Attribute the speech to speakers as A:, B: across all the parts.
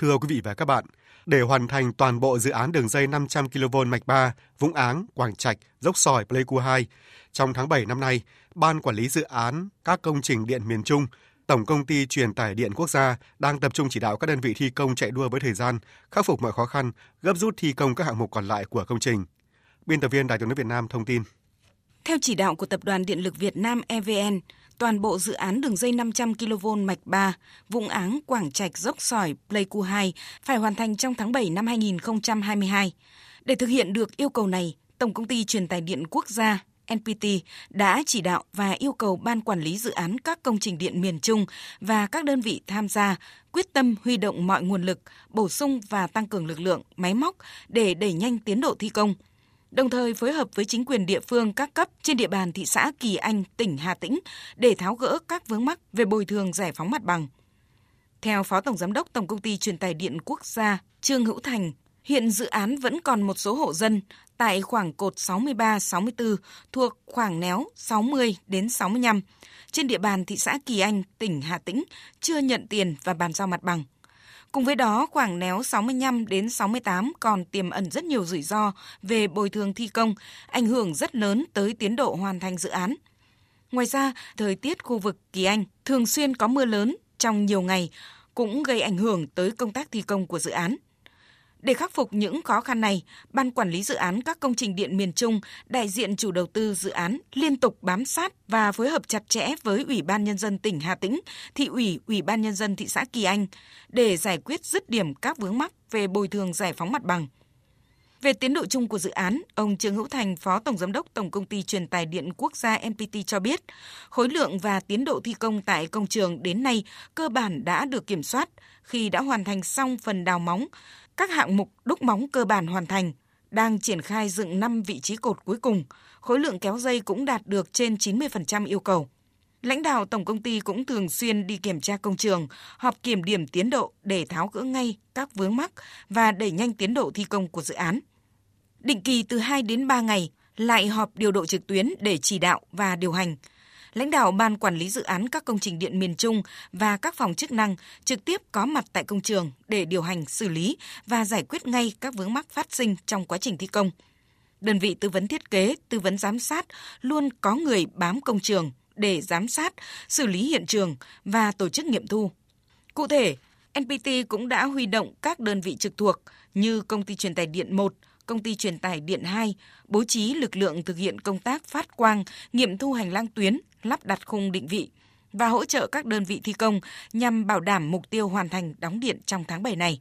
A: Thưa quý vị và các bạn, để hoàn thành toàn bộ dự án đường dây 500 kV mạch 3 Vũng Áng, Quảng Trạch, Dốc Sỏi, Pleiku 2, trong tháng 7 năm nay, Ban Quản lý Dự án các công trình điện miền Trung Tổng công ty truyền tải điện quốc gia đang tập trung chỉ đạo các đơn vị thi công chạy đua với thời gian, khắc phục mọi khó khăn, gấp rút thi công các hạng mục còn lại của công trình. Biên tập viên Đài tiếng nói Việt Nam thông tin.
B: Theo chỉ đạo của Tập đoàn Điện lực Việt Nam EVN, toàn bộ dự án đường dây 500 kV mạch 3, Vũng Áng, Quảng Trạch, Dốc Sỏi, Pleiku 2 phải hoàn thành trong tháng 7 năm 2022. Để thực hiện được yêu cầu này, Tổng công ty truyền tải điện quốc gia NPT đã chỉ đạo và yêu cầu Ban Quản lý Dự án các công trình điện miền Trung và các đơn vị tham gia quyết tâm huy động mọi nguồn lực, bổ sung và tăng cường lực lượng, máy móc để đẩy nhanh tiến độ thi công, đồng thời phối hợp với chính quyền địa phương các cấp trên địa bàn thị xã Kỳ Anh, tỉnh Hà Tĩnh để tháo gỡ các vướng mắc về bồi thường giải phóng mặt bằng. Theo Phó Tổng Giám đốc Tổng Công ty Truyền tải Điện Quốc gia Trương Hữu Thành, hiện dự án vẫn còn một số hộ dân tại khoảng cột 63-64 thuộc khoảng néo 60 đến 65 trên địa bàn thị xã Kỳ Anh, tỉnh Hà Tĩnh chưa nhận tiền và bàn giao mặt bằng. Cùng với đó, khoảng néo 65 đến 68 còn tiềm ẩn rất nhiều rủi ro về bồi thường thi công, ảnh hưởng rất lớn tới tiến độ hoàn thành dự án. Ngoài ra, thời tiết khu vực Kỳ Anh thường xuyên có mưa lớn trong nhiều ngày cũng gây ảnh hưởng tới công tác thi công của dự án. Để khắc phục những khó khăn này, Ban Quản lý Dự án các công trình điện miền Trung, đại diện chủ đầu tư dự án liên tục bám sát và phối hợp chặt chẽ với Ủy ban Nhân dân tỉnh Hà Tĩnh, thị ủy, Ủy ban Nhân dân thị xã Kỳ Anh để giải quyết dứt điểm các vướng mắc về bồi thường giải phóng mặt bằng. Về tiến độ chung của dự án, ông Trương Hữu Thành, Phó Tổng Giám đốc Tổng Công ty Truyền tải Điện Quốc gia MPT cho biết, khối lượng và tiến độ thi công tại công trường đến nay cơ bản đã được kiểm soát khi đã hoàn thành xong phần đào móng, các hạng mục đúc móng cơ bản hoàn thành, đang triển khai dựng 5 vị trí cột cuối cùng, khối lượng kéo dây cũng đạt được trên 90% yêu cầu. Lãnh đạo tổng công ty cũng thường xuyên đi kiểm tra công trường, họp kiểm điểm tiến độ để tháo gỡ ngay các vướng mắc và đẩy nhanh tiến độ thi công của dự án. Định kỳ từ 2 đến 3 ngày lại họp điều độ trực tuyến để chỉ đạo và điều hành – lãnh đạo Ban Quản lý Dự án các công trình điện miền Trung và các phòng chức năng trực tiếp có mặt tại công trường để điều hành, xử lý và giải quyết ngay các vướng mắc phát sinh trong quá trình thi công. Đơn vị tư vấn thiết kế, tư vấn giám sát luôn có người bám công trường để giám sát, xử lý hiện trường và tổ chức nghiệm thu. Cụ thể, NPT cũng đã huy động các đơn vị trực thuộc như Công ty truyền tải điện 1, Công ty truyền tải điện 2 bố trí lực lượng thực hiện công tác phát quang, nghiệm thu hành lang tuyến, lắp đặt khung định vị và hỗ trợ các đơn vị thi công nhằm bảo đảm mục tiêu hoàn thành đóng điện trong tháng 7 này.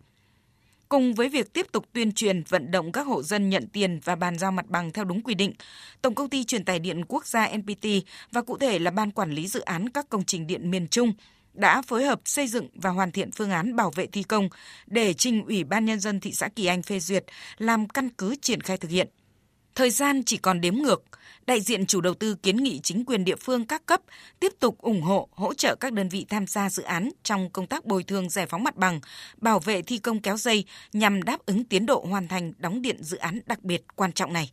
B: Cùng với việc tiếp tục tuyên truyền vận động các hộ dân nhận tiền và bàn giao mặt bằng theo đúng quy định, Tổng công ty truyền tải điện quốc gia NPT và cụ thể là Ban quản lý dự án các công trình điện miền Trung đã phối hợp xây dựng và hoàn thiện phương án bảo vệ thi công để trình Ủy ban Nhân dân thị xã Kỳ Anh phê duyệt làm căn cứ triển khai thực hiện. Thời gian chỉ còn đếm ngược, đại diện chủ đầu tư kiến nghị chính quyền địa phương các cấp tiếp tục ủng hộ, hỗ trợ các đơn vị tham gia dự án trong công tác bồi thường giải phóng mặt bằng, bảo vệ thi công kéo dây nhằm đáp ứng tiến độ hoàn thành đóng điện dự án đặc biệt quan trọng này.